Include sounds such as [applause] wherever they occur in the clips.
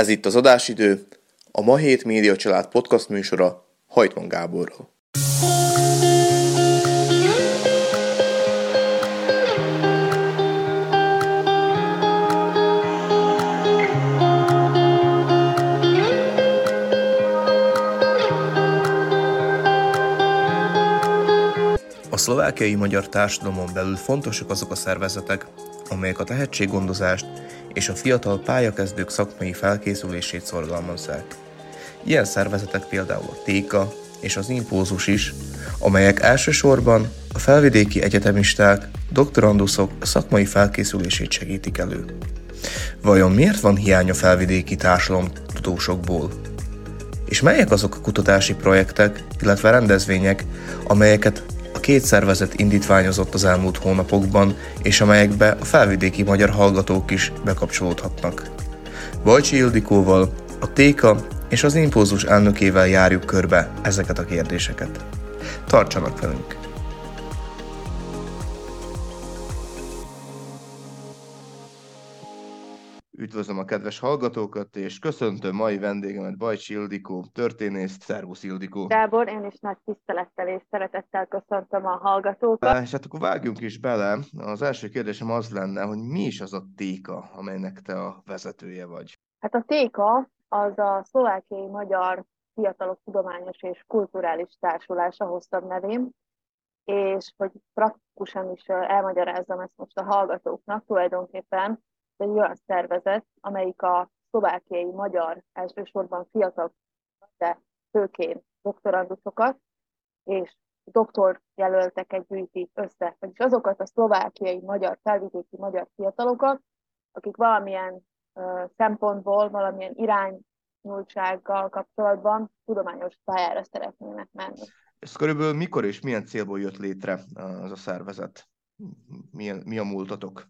Ez itt az adásidő, a Ma Hét Média Család podcast műsora Hajtman Gáborral. A szlovákiai magyar társadalomon belül fontosak azok a szervezetek, amelyek a tehetséggondozást és a fiatal pályakezdők szakmai felkészülését szorgalmazzák. Ilyen szervezetek például a Téka és az Impózus is, amelyek elsősorban a felvidéki egyetemisták, doktoranduszok szakmai felkészülését segítik elő. Vajon miért van hiány a felvidéki tudósokból? És melyek azok a kutatási projektek, illetve rendezvények, amelyeket két szervezet indítványozott az elmúlt hónapokban, és amelyekbe a felvidéki magyar hallgatók is bekapcsolódhatnak. Bajcsi Ildikóval, a Téka és az Impulzus elnökével járjuk körbe ezeket a kérdéseket. Tartsanak velünk! Üdvözlöm a kedves hallgatókat, és köszöntöm mai vendégemet, Bajcsi Ildikó, történész. Szervusz Ildikó! Gábor, én is nagy tisztelettel és szeretettel köszöntöm a hallgatókat. És hát akkor vágjunk is bele. Az első kérdésem az lenne, hogy mi is az a téka, amelynek te a vezetője vagy? Hát a téka az a szlovákiai magyar fiatalok tudományos és kulturális társulása hoztam nevén, és hogy praktikusan is elmagyarázzam ezt most a hallgatóknak, tulajdonképpen egy olyan szervezet, amelyik a szlovákiai magyar, elsősorban fiatal, de főként doktoranduszokat és doktor jelölteket gyűjti össze, vagyis azokat a szlovákiai magyar, felvidéki magyar fiatalokat, akik valamilyen uh, szempontból, valamilyen irányultsággal kapcsolatban tudományos pályára szeretnének menni. Ez körülbelül mikor és milyen célból jött létre az a szervezet? Milyen, mi a múltatok?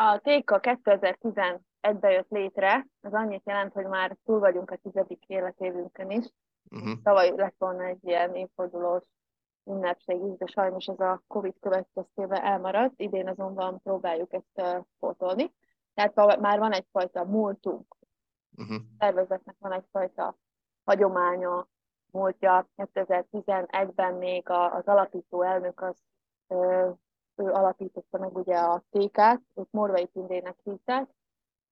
A TÉKA 2011-ben jött létre, az annyit jelent, hogy már túl vagyunk a tizedik életévünkön is. Uh-huh. Tavaly lett volna egy ilyen évfordulós ünnepség is, de sajnos ez a Covid következtében elmaradt, idén azonban próbáljuk ezt uh, pótolni. Tehát már van egyfajta múltunk, uh-huh. a szervezetnek van egyfajta hagyománya, múltja. 2011-ben még az alapító elnök az ő alapította meg ugye a TK-t, őt Morvai Tündének hívták,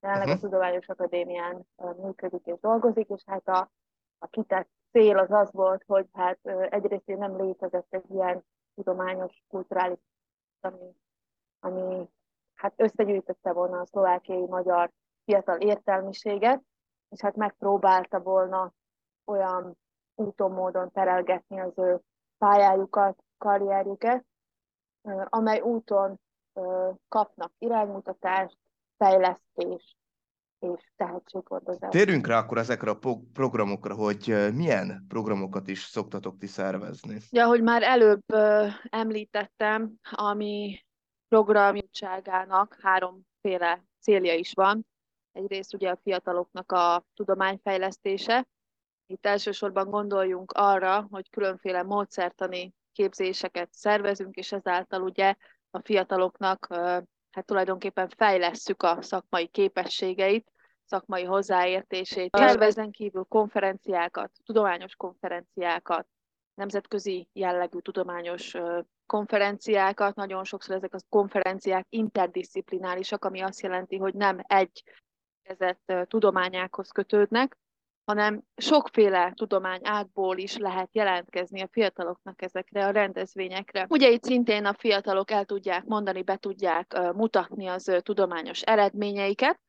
jelenleg uh-huh. a Tudományos Akadémián működik és dolgozik, és hát a, a kitett cél az az volt, hogy hát egyrészt nem létezett egy ilyen tudományos, kulturális, ami, ami hát összegyűjtötte volna a szlovákiai magyar fiatal értelmiséget, és hát megpróbálta volna olyan úton, módon terelgetni az ő pályájukat, karrierjüket, amely úton kapnak iránymutatást, fejlesztést és tehetséggondozást. Térjünk rá akkor ezekre a programokra, hogy milyen programokat is szoktatok ti szervezni. Ja, ahogy már előbb említettem, ami programjútságának háromféle célja is van. Egyrészt ugye a fiataloknak a tudományfejlesztése. Itt elsősorban gondoljunk arra, hogy különféle módszertani képzéseket szervezünk, és ezáltal ugye a fiataloknak hát tulajdonképpen fejlesszük a szakmai képességeit, szakmai hozzáértését. Tervezen kívül konferenciákat, tudományos konferenciákat, nemzetközi jellegű tudományos konferenciákat, nagyon sokszor ezek a konferenciák interdisziplinálisak, ami azt jelenti, hogy nem egy kezett tudományákhoz kötődnek, hanem sokféle tudományágból is lehet jelentkezni a fiataloknak ezekre a rendezvényekre. Ugye itt szintén a fiatalok el tudják mondani, be tudják mutatni az tudományos eredményeiket,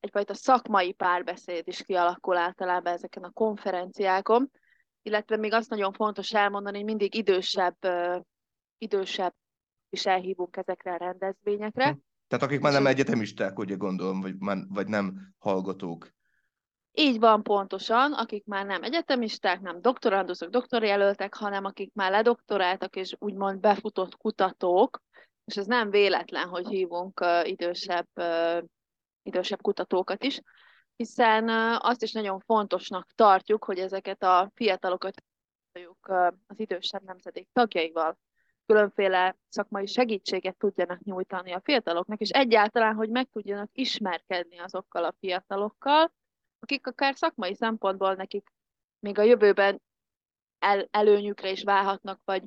egyfajta szakmai párbeszéd is kialakul általában ezeken a konferenciákon, illetve még azt nagyon fontos elmondani, hogy mindig idősebb, idősebb is elhívunk ezekre a rendezvényekre. Hm. Tehát akik már nem egyetemisták, ugye gondolom, vagy, vagy nem hallgatók. Így van pontosan, akik már nem egyetemisták, nem doktoranduszok, doktorjelöltek, hanem akik már ledoktoráltak és úgymond befutott kutatók, és ez nem véletlen, hogy hívunk uh, idősebb, uh, idősebb kutatókat is, hiszen uh, azt is nagyon fontosnak tartjuk, hogy ezeket a fiatalokat uh, az idősebb nemzedék tagjaival különféle szakmai segítséget tudjanak nyújtani a fiataloknak, és egyáltalán, hogy meg tudjanak ismerkedni azokkal a fiatalokkal, akik akár szakmai szempontból nekik még a jövőben el, előnyükre is válhatnak, vagy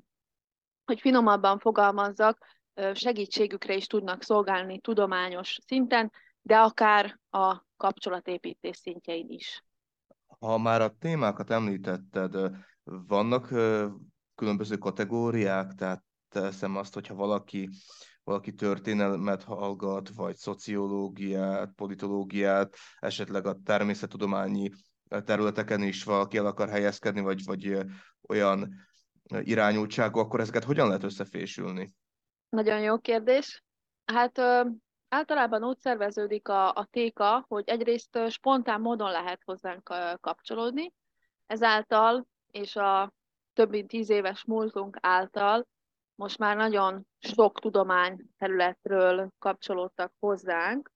hogy finomabban fogalmazzak, segítségükre is tudnak szolgálni tudományos szinten, de akár a kapcsolatépítés szintjein is. Ha már a témákat említetted, vannak különböző kategóriák, tehát teszem azt, hogyha valaki, valaki történelmet hallgat, vagy szociológiát, politológiát, esetleg a természettudományi területeken is valaki el akar helyezkedni, vagy, vagy olyan irányultságú, akkor ezeket hogyan lehet összefésülni? Nagyon jó kérdés. Hát ö, általában úgy szerveződik a, a téka, hogy egyrészt spontán módon lehet hozzánk kapcsolódni, ezáltal és a több mint tíz éves múltunk által most már nagyon sok tudomány területről kapcsolódtak hozzánk,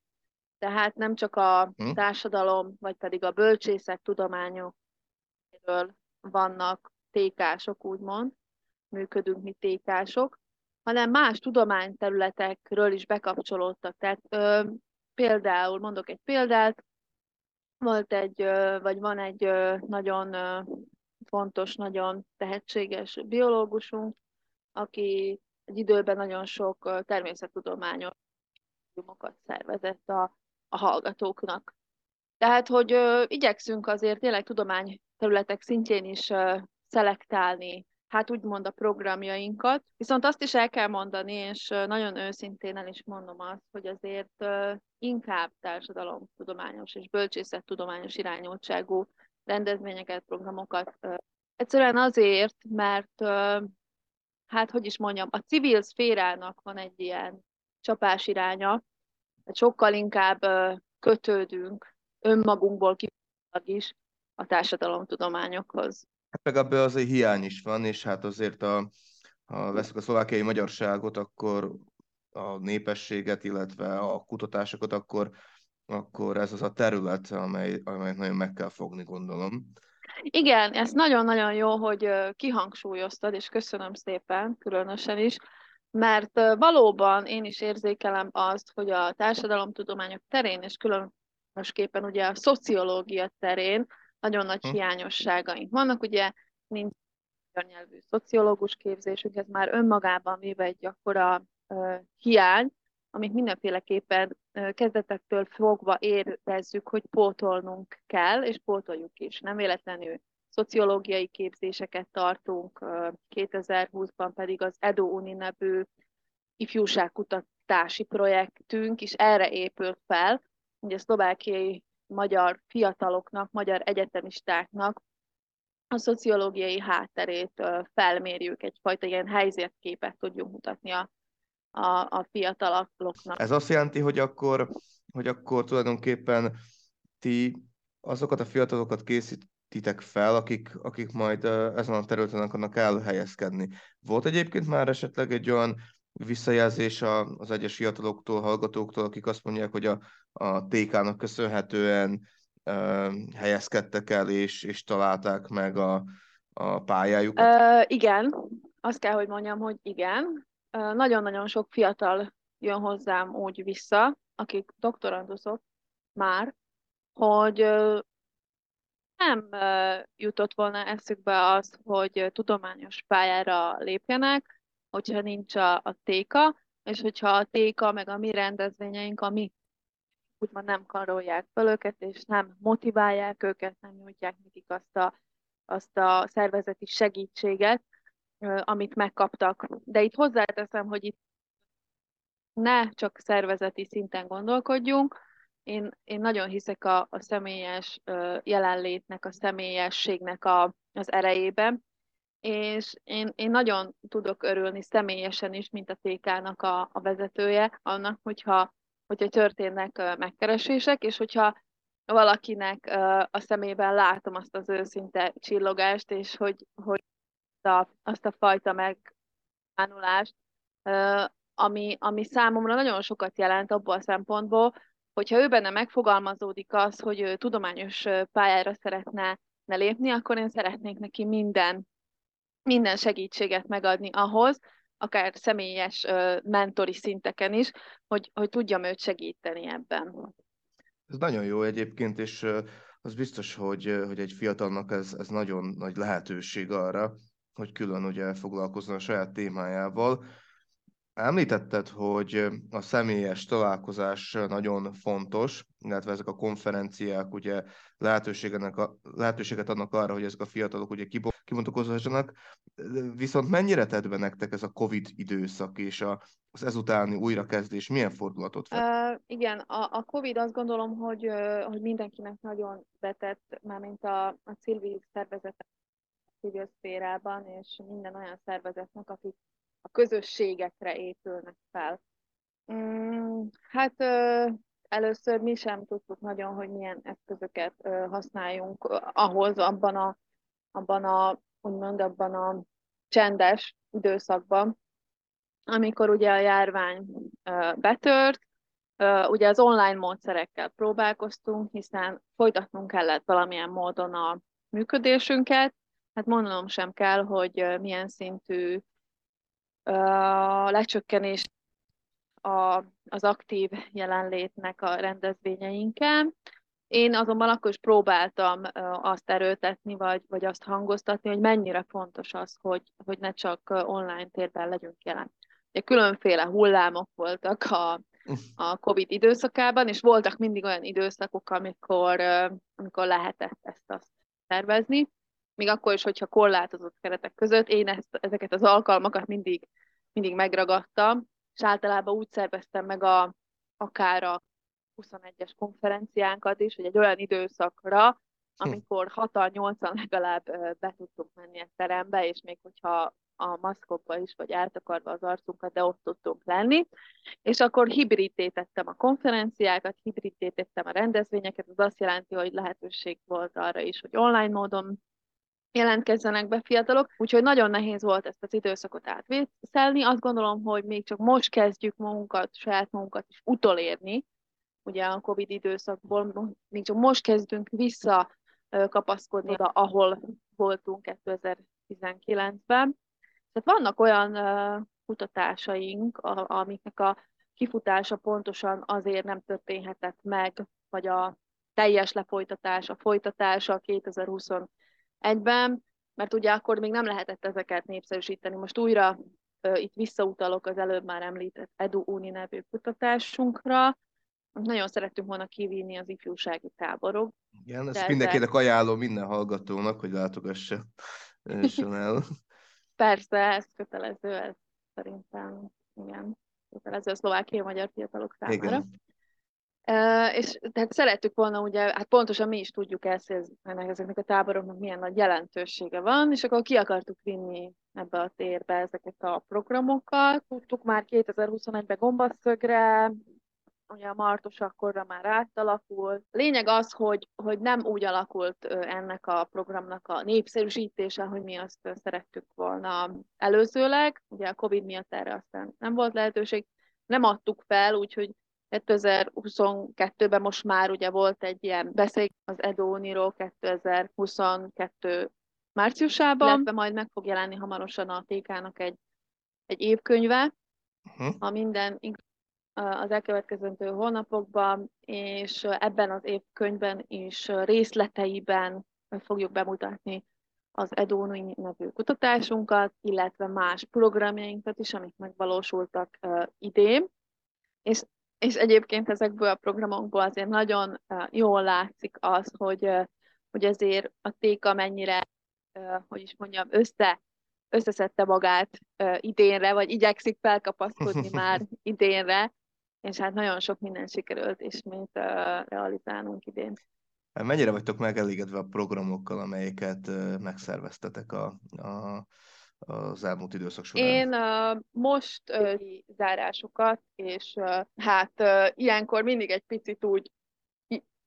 tehát nem csak a hm? társadalom, vagy pedig a bölcsészek tudományokról vannak tékások, úgymond, működünk mi tékások, hanem más tudományterületekről is bekapcsolódtak. Tehát ö, például, mondok egy példát, volt egy, ö, vagy van egy ö, nagyon ö, fontos, nagyon tehetséges biológusunk, aki egy időben nagyon sok természettudományos szervezett a, a hallgatóknak. Tehát, hogy ö, igyekszünk azért tényleg tudományterületek szintjén is ö, szelektálni, hát úgymond a programjainkat. Viszont azt is el kell mondani, és nagyon őszintén el is mondom azt, hogy azért ö, inkább társadalomtudományos és bölcsészettudományos irányultságú rendezvényeket, programokat. Ö, egyszerűen azért, mert ö, hát hogy is mondjam, a civil szférának van egy ilyen csapás iránya, sokkal inkább kötődünk önmagunkból kifolyólag is a társadalomtudományokhoz. Hát meg ebből azért hiány is van, és hát azért a, ha veszük a szlovákiai magyarságot, akkor a népességet, illetve a kutatásokat, akkor, akkor ez az a terület, amely, amelyet nagyon meg kell fogni, gondolom. Igen, ez nagyon-nagyon jó, hogy kihangsúlyoztad, és köszönöm szépen, különösen is, mert valóban én is érzékelem azt, hogy a társadalomtudományok terén, és különösképpen ugye a szociológia terén nagyon nagy hm. hiányosságaink vannak, ugye nincs nyelvű szociológus képzésünk, ez már önmagában véve egy akkora uh, hiány, amit mindenféleképpen kezdetektől fogva érezzük, hogy pótolnunk kell, és pótoljuk is. Nem véletlenül szociológiai képzéseket tartunk, 2020-ban pedig az EDO Uni nevű ifjúságkutatási projektünk is erre épült fel, hogy a szlovákiai magyar fiataloknak, magyar egyetemistáknak a szociológiai hátterét felmérjük, egyfajta ilyen helyzetképet tudjunk mutatni a, a, a fiataloknak. Ez azt jelenti, hogy akkor, hogy akkor tulajdonképpen ti azokat a fiatalokat készít, titek fel, akik, akik majd ezen a területen akarnak elhelyezkedni. Volt egyébként már esetleg egy olyan visszajelzés az egyes fiataloktól, hallgatóktól, akik azt mondják, hogy a, a TK-nak köszönhetően uh, helyezkedtek el, és, és találták meg a, a pályájukat? Uh, igen, azt kell, hogy mondjam, hogy igen. Nagyon-nagyon sok fiatal jön hozzám úgy vissza, akik doktoranduszok már, hogy nem jutott volna eszükbe az, hogy tudományos pályára lépjenek, hogyha nincs a, a téka, és hogyha a téka, meg a mi rendezvényeink, ami úgymond nem karolják fel őket, és nem motiválják őket, nem nyújtják nekik azt a, azt a szervezeti segítséget, amit megkaptak. De itt hozzáteszem, hogy itt ne csak szervezeti szinten gondolkodjunk, én, én nagyon hiszek a, a személyes jelenlétnek, a személyességnek a, az erejében, és én, én nagyon tudok örülni személyesen is, mint a TK-nak a, a vezetője, annak, hogyha, hogyha történnek megkeresések, és hogyha valakinek a szemében látom azt az őszinte csillogást, és hogy, hogy a, azt a fajta megvánulást, ami, ami számomra nagyon sokat jelent abból a szempontból, hogyha ő benne megfogalmazódik az, hogy ő tudományos pályára szeretne ne lépni, akkor én szeretnék neki minden, minden segítséget megadni ahhoz, akár személyes mentori szinteken is, hogy, hogy tudjam őt segíteni ebben. Ez nagyon jó egyébként, és az biztos, hogy, hogy egy fiatalnak ez, ez nagyon nagy lehetőség arra, hogy külön ugye foglalkozzon a saját témájával. Említetted, hogy a személyes találkozás nagyon fontos, illetve ezek a konferenciák ugye lehetőséget, a, lehetőséget adnak arra, hogy ezek a fiatalok ugye kibontakozhassanak, viszont mennyire tett be nektek ez a Covid időszak és az ezutáni újrakezdés, milyen fordulatot fel? Uh, igen, a, a Covid azt gondolom, hogy, hogy mindenkinek nagyon betett, mármint a, a civil szervezetek civil szférában, és minden olyan szervezetnek, akik a közösségekre épülnek fel. Mm, hát először mi sem tudtuk nagyon, hogy milyen eszközöket használjunk ahhoz abban a, abban a, úgymond abban a csendes időszakban, amikor ugye a járvány betört, ugye az online módszerekkel próbálkoztunk, hiszen folytatnunk kellett valamilyen módon a működésünket. Hát mondanom sem kell, hogy milyen szintű lecsökkenés a, az aktív jelenlétnek a rendezvényeinken. Én azonban akkor is próbáltam azt erőtetni, vagy, vagy azt hangoztatni, hogy mennyire fontos az, hogy, hogy ne csak online térben legyünk jelen. Ugye különféle hullámok voltak a, a COVID időszakában, és voltak mindig olyan időszakok, amikor, amikor lehetett ezt azt tervezni még akkor is, hogyha korlátozott keretek között, én ezt, ezeket az alkalmakat mindig, mindig megragadtam, és általában úgy szerveztem meg a, akár a 21-es konferenciánkat is, hogy egy olyan időszakra, hm. amikor 6-8-an legalább be tudtunk menni a terembe, és még hogyha a maszkokba is, vagy eltakarva az arcunkat, de ott tudtunk lenni. És akkor hibridítettem a konferenciákat, hibridítettem a rendezvényeket, az azt jelenti, hogy lehetőség volt arra is, hogy online módon jelentkezzenek be fiatalok, úgyhogy nagyon nehéz volt ezt az időszakot átvészelni. Azt gondolom, hogy még csak most kezdjük magunkat, saját magunkat is utolérni, ugye a Covid időszakból, még csak most kezdünk vissza kapaszkodni oda, ahol voltunk 2019-ben. Tehát vannak olyan kutatásaink, amiknek a kifutása pontosan azért nem történhetett meg, vagy a teljes lefolytatás, a folytatása 2020 egyben, mert ugye akkor még nem lehetett ezeket népszerűsíteni. Most újra itt visszautalok az előbb már említett Edu Uni nevű kutatásunkra, nagyon szerettünk volna kivinni az ifjúsági táborok. Igen, ezt mindenkinek ajánlom minden hallgatónak, hogy látogassa [laughs] el. Persze, ez kötelező, ez szerintem, igen, kötelező a szlovákiai magyar fiatalok számára. Igen. És tehát szerettük volna, ugye, hát pontosan mi is tudjuk ezt, hogy ezeknek a táboroknak milyen nagy jelentősége van, és akkor ki akartuk vinni ebbe a térbe ezeket a programokat. Tudtuk már 2021-ben gombaszögre, ugye a Martos akkorra már átalakult. Lényeg az, hogy, hogy nem úgy alakult ennek a programnak a népszerűsítése, hogy mi azt szerettük volna előzőleg. Ugye a Covid miatt erre aztán nem volt lehetőség. Nem adtuk fel, úgyhogy 2022-ben most már ugye volt egy ilyen beszél az Edóniról 2022 márciusában, illetve majd meg fog jelenni hamarosan a TK-nak egy, egy évkönyve, uh-huh. a minden az elkövetkező hónapokban, és ebben az évkönyvben is részleteiben fogjuk bemutatni az Edóni nevű kutatásunkat, illetve más programjainkat is, amik megvalósultak idén. És és egyébként ezekből a programokból azért nagyon jól látszik az, hogy, hogy ezért a téka mennyire, hogy is mondjam, össze, összeszedte magát idénre, vagy igyekszik felkapaszkodni [laughs] már idénre, és hát nagyon sok minden sikerült ismét realizálnunk idén. Mennyire vagytok megelégedve a programokkal, amelyeket megszerveztetek a, a az elmúlt időszak során? Én uh, most zárásokat, és hát ilyenkor mindig egy picit úgy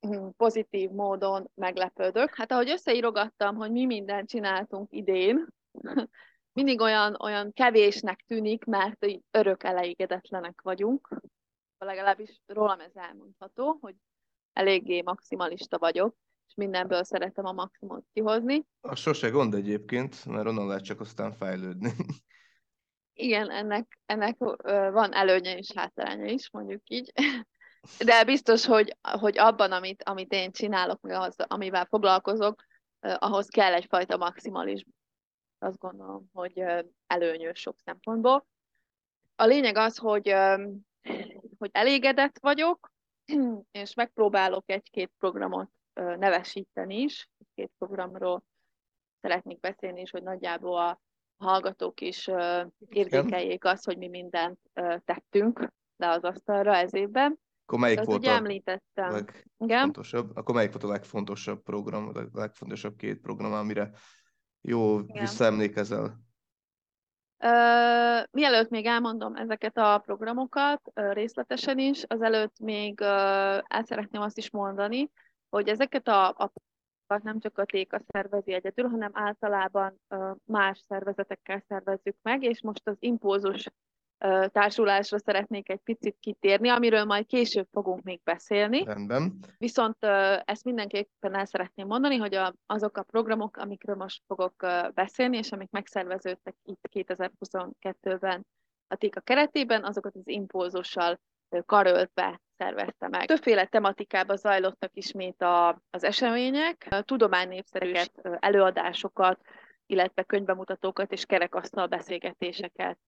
hm, pozitív módon meglepődök. Hát ahogy összeírogattam, hogy mi mindent csináltunk idén, [laughs] mindig olyan, olyan kevésnek tűnik, mert örök elégedetlenek vagyunk. Legalábbis rólam ez elmondható, hogy eléggé maximalista vagyok és mindenből szeretem a maximumot kihozni. A sose gond egyébként, mert onnan lehet csak aztán fejlődni. Igen, ennek, ennek van előnye és hátránya is, mondjuk így. de biztos, hogy, hogy abban, amit, amit én csinálok, meg az, amivel foglalkozok, ahhoz kell egyfajta maximalizmus. Azt gondolom, hogy előnyös sok szempontból. A lényeg az, hogy, hogy elégedett vagyok, és megpróbálok egy-két programot nevesíteni is. Két programról szeretnék beszélni, és hogy nagyjából a hallgatók is érzékeljék azt, hogy mi mindent tettünk le az asztalra ez évben. Akkor melyik Tehát volt ugye a említettem. legfontosabb? Igen? Akkor melyik volt a legfontosabb program, a legfontosabb két program, amire jó Igen. visszaemlékezel? Uh, mielőtt még elmondom ezeket a programokat részletesen is, azelőtt még el szeretném azt is mondani, hogy ezeket a, a nem csak a Téka szervezi egyedül, hanem általában más szervezetekkel szervezzük meg, és most az impózus társulásra szeretnék egy picit kitérni, amiről majd később fogunk még beszélni. Rendben. Viszont ezt mindenképpen el szeretném mondani, hogy azok a programok, amikről most fogok beszélni, és amik megszerveződtek itt 2022-ben a TIKA keretében, azokat az impulzussal karöltve szervezte meg. Többféle tematikába zajlottak ismét a, az események, tudománynépszerűeket, előadásokat, illetve könyvbemutatókat és kerekasztal beszélgetéseket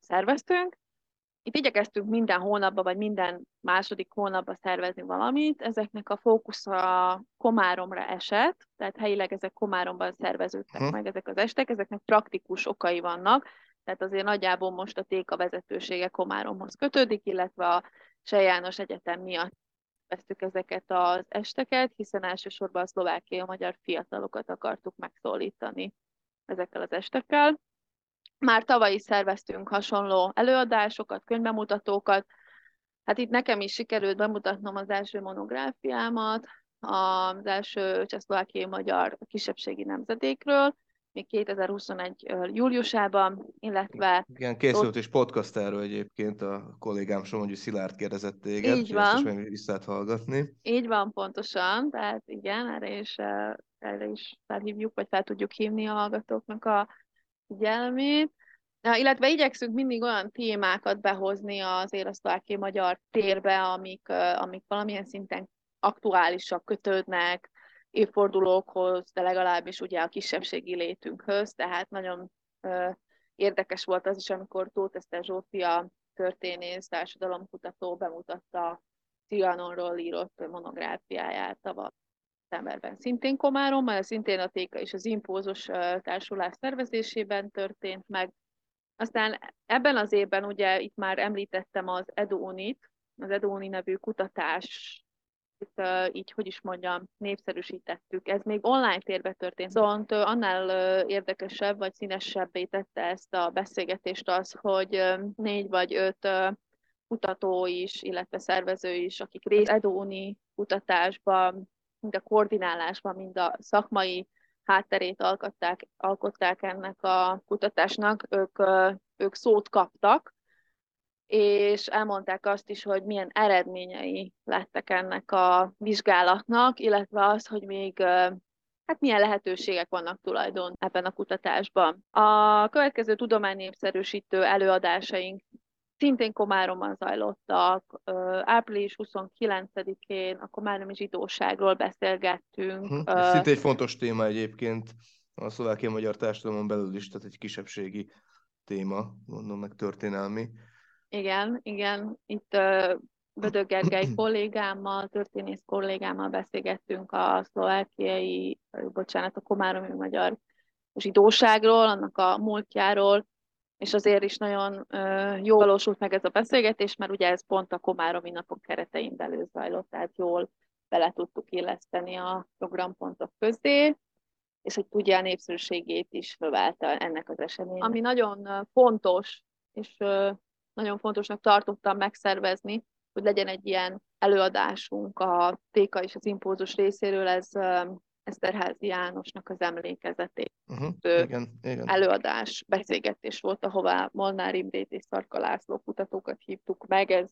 szerveztünk. Itt igyekeztünk minden hónapban, vagy minden második hónapban szervezni valamit. Ezeknek a fókusz a Komáromra esett, tehát helyileg ezek Komáromban szerveződtek hm. meg ezek az estek, ezeknek praktikus okai vannak, tehát azért nagyjából most a TÉKA vezetősége Komáromhoz kötődik, illetve a Se János Egyetem miatt vesztük ezeket az esteket, hiszen elsősorban a szlovákiai magyar fiatalokat akartuk megszólítani ezekkel az estekkel. Már tavaly is szerveztünk hasonló előadásokat, könyvbemutatókat. Hát itt nekem is sikerült bemutatnom az első monográfiámat, az első csehszlovákiai magyar kisebbségi nemzedékről, még 2021. júliusában, illetve... Igen, készült ott... is podcast erről egyébként, a kollégám Somogyi Szilárd kérdezett téged, Így van. ezt is vissza hallgatni. Így van, pontosan, tehát igen, erre is erre is felhívjuk, vagy fel tudjuk hívni a hallgatóknak a figyelmét. Illetve igyekszünk mindig olyan témákat behozni az élasztváki magyar térbe, amik, amik valamilyen szinten aktuálisak, kötődnek évfordulókhoz, de legalábbis ugye a kisebbségi létünkhöz, tehát nagyon ö, érdekes volt az is, amikor Tóth Eszter Zsófia történész, társadalomkutató bemutatta Trianonról írott monográfiáját tavaly szeptemberben szintén Komárom, majd szintén a Téka és az Impózus társulás szervezésében történt meg. Aztán ebben az évben ugye itt már említettem az EduUnit, az EduUni nevű kutatás így, hogy is mondjam, népszerűsítettük. Ez még online térbe történt. Viszont annál érdekesebb vagy színesebbé tette ezt a beszélgetést az, hogy négy vagy öt kutató is, illetve szervező is, akik részt EduUni kutatásban mind a koordinálásban, mind a szakmai hátterét alkották, alkották ennek a kutatásnak, ők, ők szót kaptak, és elmondták azt is, hogy milyen eredményei lettek ennek a vizsgálatnak, illetve az, hogy még hát milyen lehetőségek vannak tulajdon ebben a kutatásban. A következő tudománynépszerűsítő előadásaink szintén Komáromban zajlottak. Április 29-én a komáromi zsidóságról beszélgettünk. Uh-huh. Ez szinte egy fontos téma egyébként a szlovákia magyar társadalomon belül is, tehát egy kisebbségi téma, mondom meg történelmi. Igen, igen. Itt Bödög Gergely [clears throat] kollégámmal, történész kollégámmal beszélgettünk a szlovákiai, bocsánat, a komáromi magyar zsidóságról, annak a múltjáról, és azért is nagyon jól valósult meg ez a beszélgetés, mert ugye ez pont a Komáromi napok keretein belül zajlott, tehát jól bele tudtuk illeszteni a programpontok közé, és hogy tudja a népszerűségét is növelte ennek az eseménynek. Ami nagyon fontos, és nagyon fontosnak tartottam megszervezni, hogy legyen egy ilyen előadásunk a Téka és az Impulzus részéről, ez Eszterházi Jánosnak az emlékezetét. Uh-huh, igen, igen. Előadás, beszélgetés volt, ahová Molnár Imrét és Szarka László kutatókat hívtuk meg, ez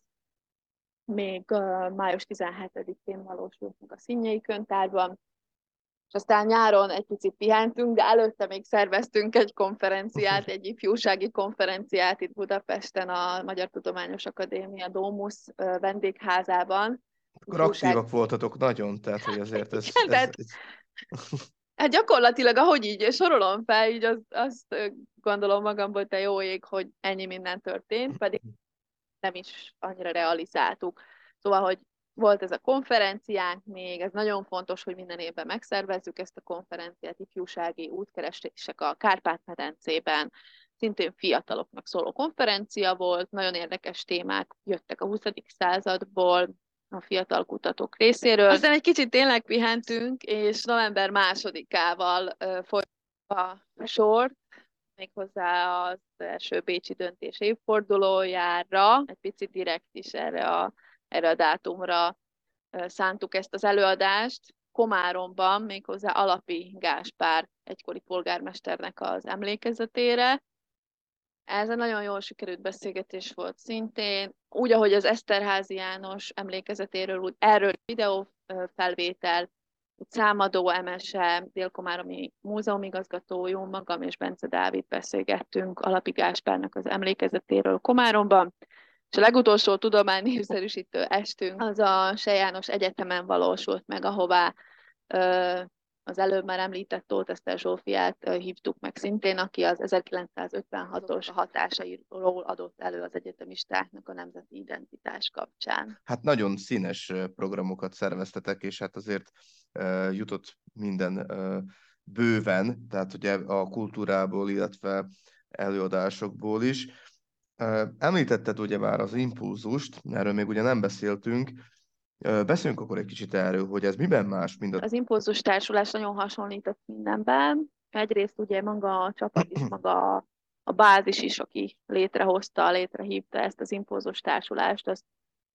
még május 17-én valósult meg a Színjei Könyvtárban, és aztán nyáron egy picit pihentünk, de előtte még szerveztünk egy konferenciát, egy ifjúsági konferenciát itt Budapesten a Magyar Tudományos Akadémia Domus vendégházában. Akkor Ifjúság... aktívak voltatok nagyon, tehát hogy azért ez... Igen, ez, tehát... ez... Hát gyakorlatilag, ahogy így sorolom fel, így azt, azt gondolom magamból, te jó ég, hogy ennyi minden történt, pedig nem is annyira realizáltuk. Szóval, hogy volt ez a konferenciánk még, ez nagyon fontos, hogy minden évben megszervezzük ezt a konferenciát, ifjúsági útkeresések a Kárpát-medencében, szintén fiataloknak szóló konferencia volt, nagyon érdekes témák jöttek a 20. századból, a fiatal kutatók részéről. Aztán egy kicsit tényleg pihentünk, és november másodikával folyt a sor, méghozzá az első Bécsi döntés évfordulójára, egy picit direkt is erre a, erre a dátumra szántuk ezt az előadást. Komáromban, méghozzá Alapi Gáspár egykori polgármesternek az emlékezetére, ez egy nagyon jól sikerült beszélgetés volt szintén. Úgy, ahogy az Eszterházi János emlékezetéről, úgy erről videó felvétel, számadó Emese, Délkomáromi múzeumigazgató, jó magam és Bence Dávid beszélgettünk Alapi Gáspárnak az emlékezetéről Komáromban. És a legutolsó tudománynépszerűsítő estünk az a Se János Egyetemen valósult meg, ahová az előbb már említett Tóth Eszter Zsófiát hívtuk meg szintén, aki az 1956-os hatásairól adott elő az egyetemistáknak a nemzeti identitás kapcsán. Hát nagyon színes programokat szerveztetek, és hát azért uh, jutott minden uh, bőven, tehát ugye a kultúrából, illetve előadásokból is. Említetted ugye már az impulzust, erről még ugye nem beszéltünk, Beszéljünk akkor egy kicsit erről, hogy ez miben más, mint a... Az impulzus társulás nagyon hasonlított mindenben. Egyrészt ugye maga a csapat is, maga a bázis is, aki létrehozta, létrehívta ezt az impulzus társulást, az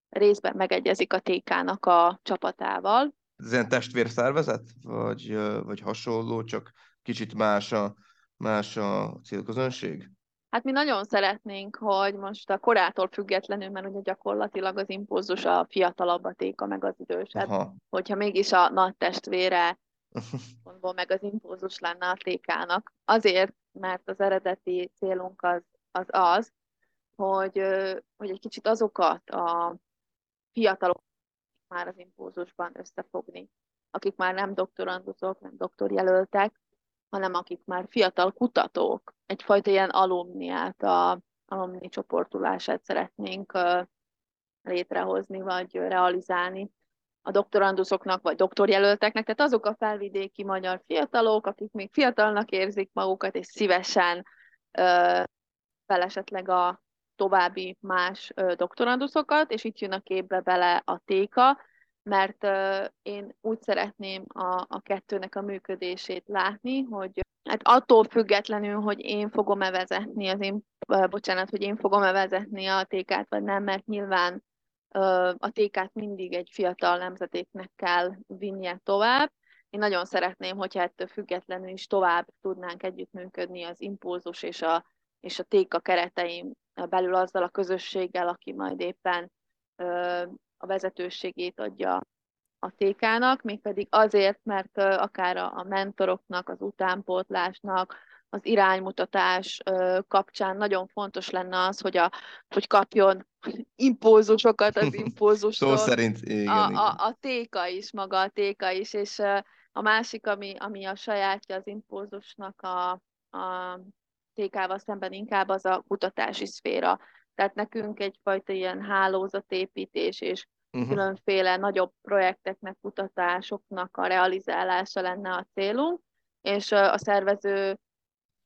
részben megegyezik a TK-nak a csapatával. Ez ilyen testvérszervezet, vagy, vagy hasonló, csak kicsit más a, más a célközönség? Hát mi nagyon szeretnénk, hogy most a korától függetlenül, mert ugye gyakorlatilag az impulzus a fiatalabb a téka, meg az idősebb. Aha. Hogyha mégis a nagy testvére [laughs] pontból meg az impulzus lenne a tékának. Azért, mert az eredeti célunk az az, az hogy, hogy egy kicsit azokat a fiatalok már az impulzusban összefogni, akik már nem doktorandusok, nem doktorjelöltek, hanem akik már fiatal kutatók, egyfajta ilyen alumniát, a alumni csoportulását szeretnénk létrehozni, vagy realizálni a doktoranduszoknak, vagy doktorjelölteknek, tehát azok a felvidéki magyar fiatalok, akik még fiatalnak érzik magukat, és szívesen fel esetleg a további más doktoranduszokat, és itt jön a képbe bele a téka, mert én úgy szeretném a, a kettőnek a működését látni, hogy hát attól függetlenül, hogy én fogom-e vezetni az én, bocsánat, hogy én fogom-e vezetni a tékát, vagy nem, mert nyilván a tékát mindig egy fiatal nemzetéknek kell vinnie tovább. Én nagyon szeretném, hogyha ettől függetlenül is tovább tudnánk együttműködni az impulzus és a, és a téka keretein belül azzal a közösséggel, aki majd éppen a vezetőségét adja a TK-nak, mégpedig azért, mert akár a mentoroknak, az utánpótlásnak, az iránymutatás kapcsán nagyon fontos lenne az, hogy, a, hogy kapjon impulzusokat az [laughs] impulzusról. Szó szerint, igen, a, a, a téka is, maga a téka is, és a másik, ami, ami a sajátja az impulzusnak a, a TK-val szemben inkább az a kutatási szféra. Tehát nekünk egyfajta ilyen hálózatépítés és uh-huh. különféle nagyobb projekteknek, kutatásoknak a realizálása lenne a célunk, és a szervező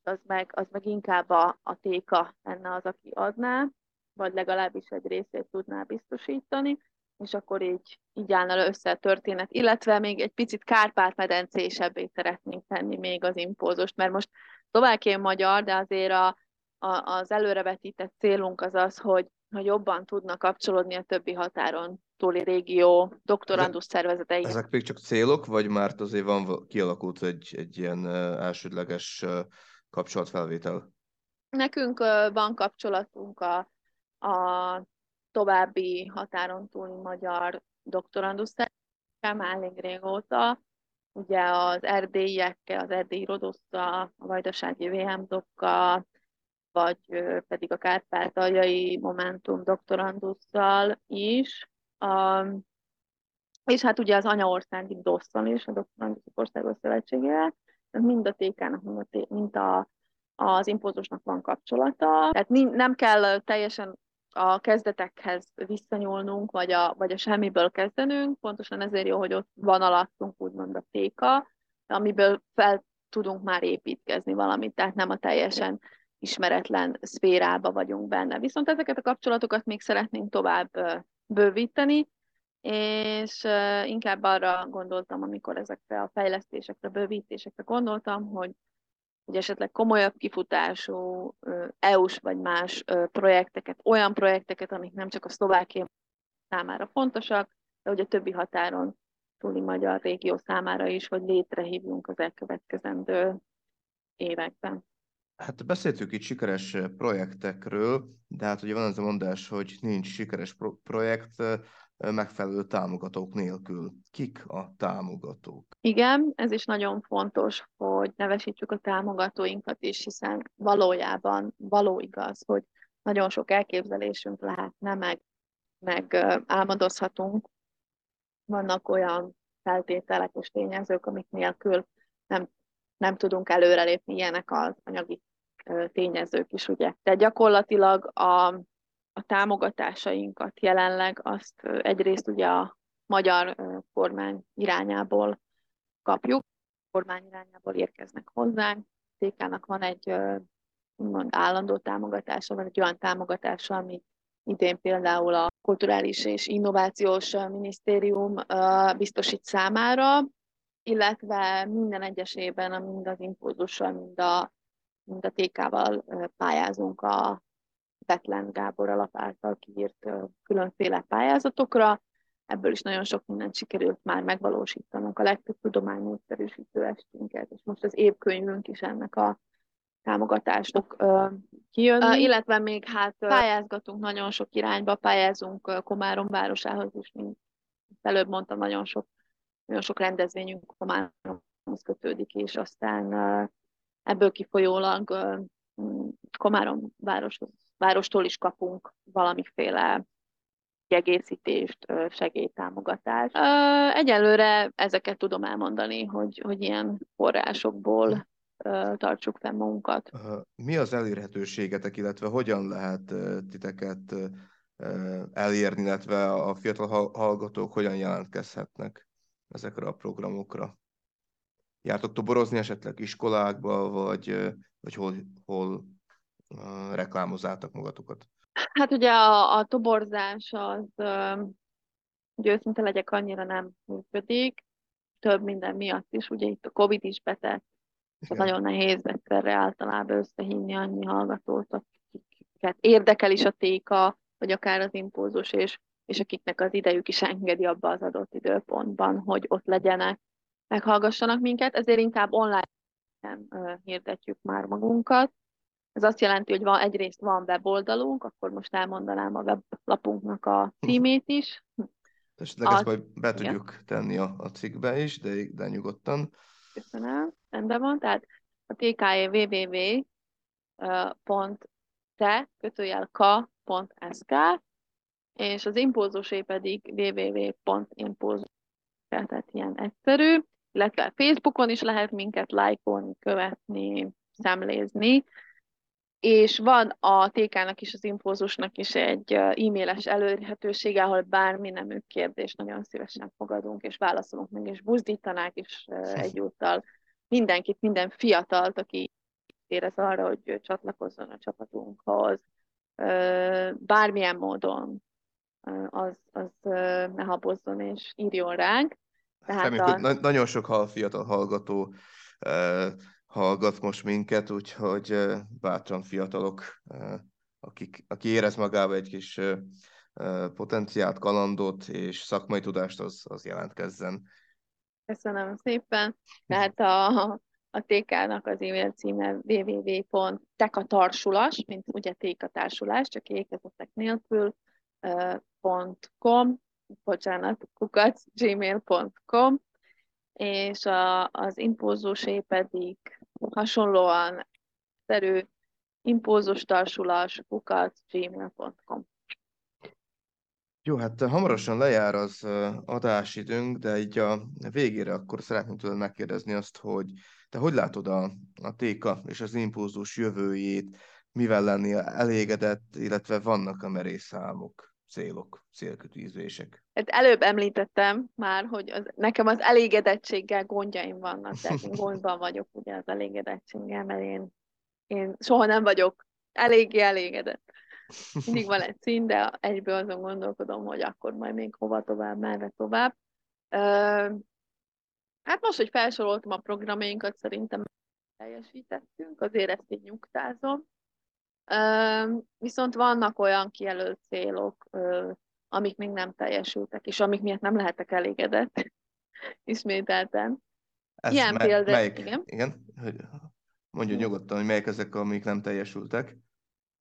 az meg, az meg inkább a, a téka lenne az, aki adná, vagy legalábbis egy részét tudná biztosítani, és akkor így, így állna össze a történet, illetve még egy picit Kárpát-medencésebbé szeretnénk tenni még az impózust, mert most szlovákiai magyar, de azért a, a, az előrevetített célunk az az, hogy, hogy jobban tudnak kapcsolódni a többi határon túli régió doktorandusz szervezetei. Ezek még csak célok, vagy már azért van kialakult egy, egy ilyen elsődleges kapcsolatfelvétel? Nekünk van kapcsolatunk a, a további határon túli magyar doktorandusz már elég régóta, ugye az erdélyiekkel, az erdélyi rodosszal, a vajdasági VMZ-okkal, vagy pedig a kárpátaljai Momentum doktorandusszal is. Um, és hát ugye az anyaországi dosszal is, a doktoranduszok országos szövetségével, mind a TK-nak, mind, a, mind a, az impózusnak van kapcsolata. Tehát nem kell teljesen a kezdetekhez visszanyúlnunk, vagy a, vagy a semmiből kezdenünk, pontosan ezért jó, hogy ott van alattunk úgymond a téka, amiből fel tudunk már építkezni valamit, tehát nem a teljesen ismeretlen szférába vagyunk benne. Viszont ezeket a kapcsolatokat még szeretnénk tovább bővíteni, és inkább arra gondoltam, amikor ezekre a fejlesztésekre, bővítésekre gondoltam, hogy hogy esetleg komolyabb kifutású EU-s vagy más projekteket, olyan projekteket, amik nem csak a Szlovákia számára fontosak, de hogy a többi határon túli magyar régió számára is, hogy létrehívjunk az elkövetkezendő években. Hát beszéltük itt sikeres projektekről, de hát ugye van az a mondás, hogy nincs sikeres pro- projekt, megfelelő támogatók nélkül. Kik a támogatók? Igen, ez is nagyon fontos, hogy nevesítsük a támogatóinkat is, hiszen valójában való igaz, hogy nagyon sok elképzelésünk lehetne, meg, meg álmodozhatunk. Vannak olyan feltételek és tényezők, amik nélkül nem, nem tudunk előrelépni, ilyenek az anyagi tényezők is, ugye. De gyakorlatilag a a támogatásainkat jelenleg azt egyrészt ugye a magyar kormány irányából kapjuk, a kormány irányából érkeznek hozzánk. TK-nak van egy mond, állandó támogatása, vagy egy olyan támogatása, ami idén például a Kulturális és Innovációs Minisztérium biztosít számára, illetve minden egyesében, mind az impulzussal, mind a, mind a TK-val pályázunk a Betlen Gábor alap által kiírt különféle pályázatokra. Ebből is nagyon sok mindent sikerült már megvalósítanunk, a legtöbb tudománynépszerűsítő estünket, és most az évkönyvünk is ennek a támogatások kijönni. Uh, illetve még hát pályázgatunk nagyon sok irányba, pályázunk Komárom városához is, mint előbb mondtam, nagyon sok, nagyon sok rendezvényünk Komáromhoz kötődik, és aztán ebből kifolyólag Komárom városhoz várostól is kapunk valamiféle kiegészítést, segélytámogatást. Egyelőre ezeket tudom elmondani, hogy, hogy ilyen forrásokból tartsuk fenn magunkat. Mi az elérhetőségetek, illetve hogyan lehet titeket elérni, illetve a fiatal hallgatók hogyan jelentkezhetnek ezekre a programokra? Jártok toborozni esetleg iskolákba, vagy, vagy hol, hol reklámozzátok magatokat? Hát ugye a, a toborzás az, hogy őszinte legyek, annyira nem működik, több minden miatt is, ugye itt a Covid is betett, tehát nagyon nehéz egyszerre általában összehívni annyi hallgatót, akiket érdekel is a téka, vagy akár az impulzus, és, és akiknek az idejük is engedi abba az adott időpontban, hogy ott legyenek, meghallgassanak minket, ezért inkább online hirdetjük már magunkat. Ez azt jelenti, hogy van, egyrészt van weboldalunk, akkor most elmondanám a weblapunknak a címét is. Esetleg ezt majd be tudjuk tenni a, a cikkbe is, de, de nyugodtan. Köszönöm, rendben van. Tehát a TKE www.te kötőjel k.sk és az impulzusé pedig www.impulzus tehát ilyen egyszerű, illetve Facebookon is lehet minket lájkolni, követni, szemlézni, és van a TK-nak is, az infózusnak is egy e-mailes elérhetősége, ahol bármi nemű kérdés nagyon szívesen fogadunk, és válaszolunk meg, és buzdítanák is egyúttal. Mindenkit, minden fiatalt, aki érez arra, hogy csatlakozzon a csapatunkhoz, bármilyen módon az, az ne habozzon és írjon ránk. Tehát Reméljük, a... nagyon sok fiatal hallgató hallgat most minket, úgyhogy bátran fiatalok, akik, aki érez magába egy kis potenciált, kalandot és szakmai tudást, az, az jelentkezzen. Köszönöm szépen. Tehát a, a TK-nak az e-mail címe www.tekatarsulas, mint ugye tékatársulás, csak ékezetek nélkül, .com, bocsánat, kukac, gmail.com, és a, az impulzusé pedig hasonlóan szerű impulzus tarsulas kukat gmail.com. Jó, hát hamarosan lejár az adásidőnk, de így a végére akkor szeretném tőled megkérdezni azt, hogy te hogy látod a, a téka és az impulzus jövőjét, mivel lenni elégedett, illetve vannak a merész célok, célkötűzések? Hát előbb említettem már, hogy az, nekem az elégedettséggel gondjaim vannak, tehát én [laughs] gondban vagyok ugye az elégedettséggel, mert én, én soha nem vagyok eléggé elégedett. Mindig van egy szín, de egyből azon gondolkodom, hogy akkor majd még hova tovább, merre tovább. Hát most, hogy felsoroltam a programjainkat, szerintem teljesítettünk, azért ezt így nyugtázom. Viszont vannak olyan kijelölt célok, amik még nem teljesültek, és amik miatt nem lehetek elégedett, [laughs] ismételten. Ez Ilyen me- példa... Melyik? Igen? igen? Hogy mondja nyugodtan, hogy melyek ezek, amik nem teljesültek.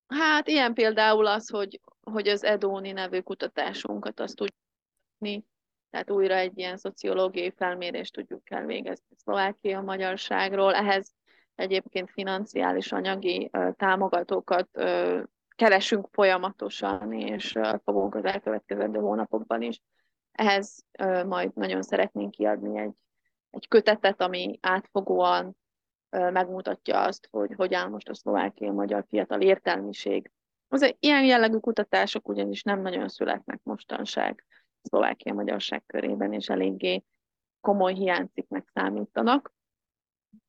Hát ilyen például az, hogy, hogy az Edóni nevű kutatásunkat azt tudni, tehát újra egy ilyen szociológiai felmérést tudjuk elvégezni Szlovákia magyarságról. Ehhez egyébként financiális anyagi támogatókat keresünk folyamatosan, és fogunk az elkövetkezendő hónapokban is. Ehhez majd nagyon szeretnénk kiadni egy, egy kötetet, ami átfogóan megmutatja azt, hogy hogy áll most a szlovákiai magyar fiatal értelmiség. Az ilyen jellegű kutatások ugyanis nem nagyon születnek mostanság szlovákia magyarság körében, és eléggé komoly hiányciknek számítanak.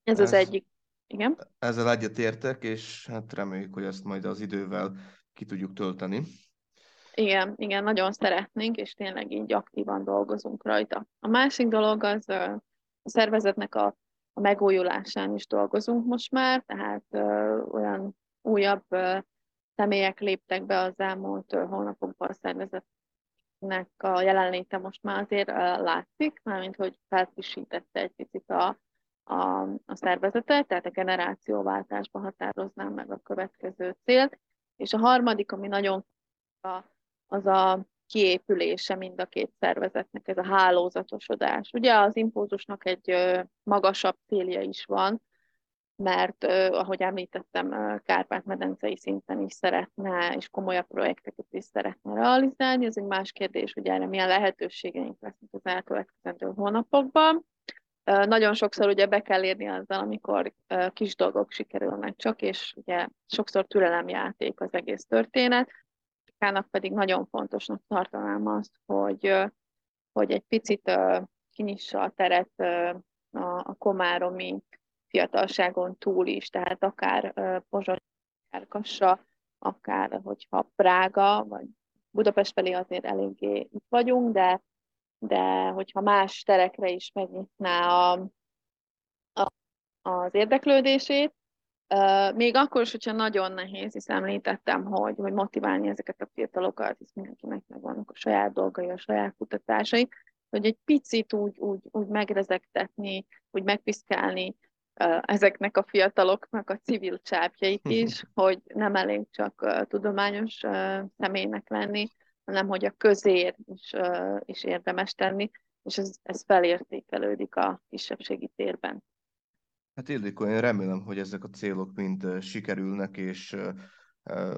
Ez, Ez az egyik. Igen? Ezzel egyetértek, és hát reméljük, hogy ezt majd az idővel ki tudjuk tölteni. Igen, igen, nagyon szeretnénk, és tényleg így aktívan dolgozunk rajta. A másik dolog az a szervezetnek a a megújulásán is dolgozunk most már, tehát ö, olyan újabb ö, személyek léptek be az elmúlt ö, hónapokban a szervezetnek a jelenléte most már azért ö, látszik, mármint hogy felfrissítette egy picit a, a, a szervezetet, tehát a generációváltásban határoznám meg a következő célt. És a harmadik, ami nagyon az a kiépülése mind a két szervezetnek, ez a hálózatosodás. Ugye az impulzusnak egy magasabb célja is van, mert ahogy említettem, Kárpát-medencei szinten is szeretne, és komolyabb projekteket is szeretne realizálni. Ez egy más kérdés, hogy erre milyen lehetőségeink lesznek az elkövetkezendő hónapokban. Nagyon sokszor ugye be kell érni azzal, amikor kis dolgok sikerülnek csak, és ugye sokszor türelemjáték az egész történet. Politikának pedig nagyon fontosnak tartanám azt, hogy, hogy egy picit kinyissa a teret a, a komáromi fiatalságon túl is, tehát akár Pozsony, akár Kassa, akár hogyha Prága, vagy Budapest felé azért eléggé itt vagyunk, de, de hogyha más terekre is megnyitná a, a, az érdeklődését, még akkor is, hogyha nagyon nehéz, hisz említettem, hogy, hogy motiválni ezeket a fiatalokat, hisz mindenkinek megvannak a saját dolgai, a saját kutatásai, hogy egy picit úgy, úgy, úgy megrezegtetni, úgy megpiszkálni ezeknek a fiataloknak a civil csápjait is, [laughs] hogy nem elég csak tudományos személynek lenni, hanem hogy a közér is, is érdemes tenni, és ez, ez felértékelődik a kisebbségi térben. Hát Ildikó, én remélem, hogy ezek a célok mind sikerülnek, és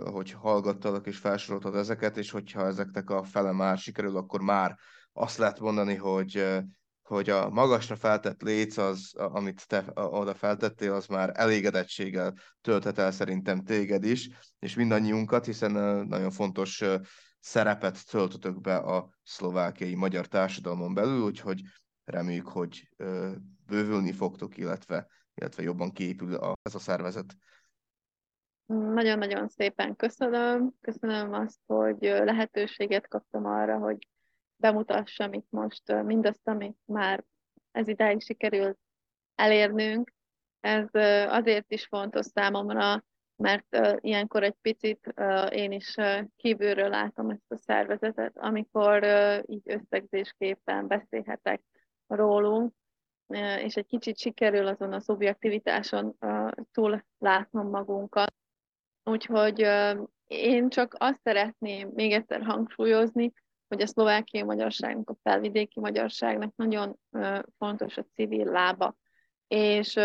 hogy hallgattalak és felsoroltad ezeket, és hogyha ezeknek a fele már sikerül, akkor már azt lehet mondani, hogy hogy a magasra feltett léc, az, amit te oda feltettél, az már elégedettséggel tölthet el szerintem téged is, és mindannyiunkat, hiszen nagyon fontos szerepet töltötök be a szlovákiai magyar társadalmon belül, úgyhogy reméljük, hogy bővülni fogtok, illetve illetve jobban kiépül a, ez a szervezet. Nagyon-nagyon szépen köszönöm. Köszönöm azt, hogy lehetőséget kaptam arra, hogy bemutassam itt most mindazt, amit már ez idáig sikerült elérnünk. Ez azért is fontos számomra, mert ilyenkor egy picit én is kívülről látom ezt a szervezetet, amikor így összegzésképpen beszélhetek rólunk, és egy kicsit sikerül azon a szubjektivitáson túl látnom magunkat. Úgyhogy én csak azt szeretném még egyszer hangsúlyozni, hogy a szlovákiai magyarságnak, a felvidéki magyarságnak nagyon fontos a civil lába. És,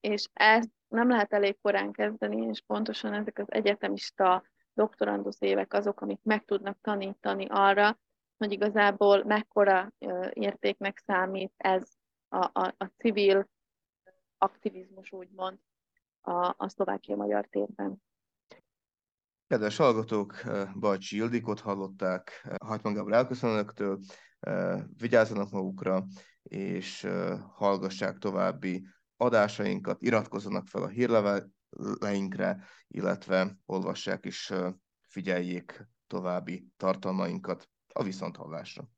és ezt nem lehet elég korán kezdeni, és pontosan ezek az egyetemista doktorandusz évek azok, amik meg tudnak tanítani arra, hogy igazából mekkora értéknek számít ez a, a, a civil aktivizmus, úgymond, a, a szlovákia magyar térben. Kedves hallgatók, Bajcsi Ildikot hallották, Hagyman Gábor elköszönöktől, vigyázzanak magukra, és hallgassák további adásainkat, iratkozzanak fel a hírleveleinkre, illetve olvassák és figyeljék további tartalmainkat a viszonthallásra.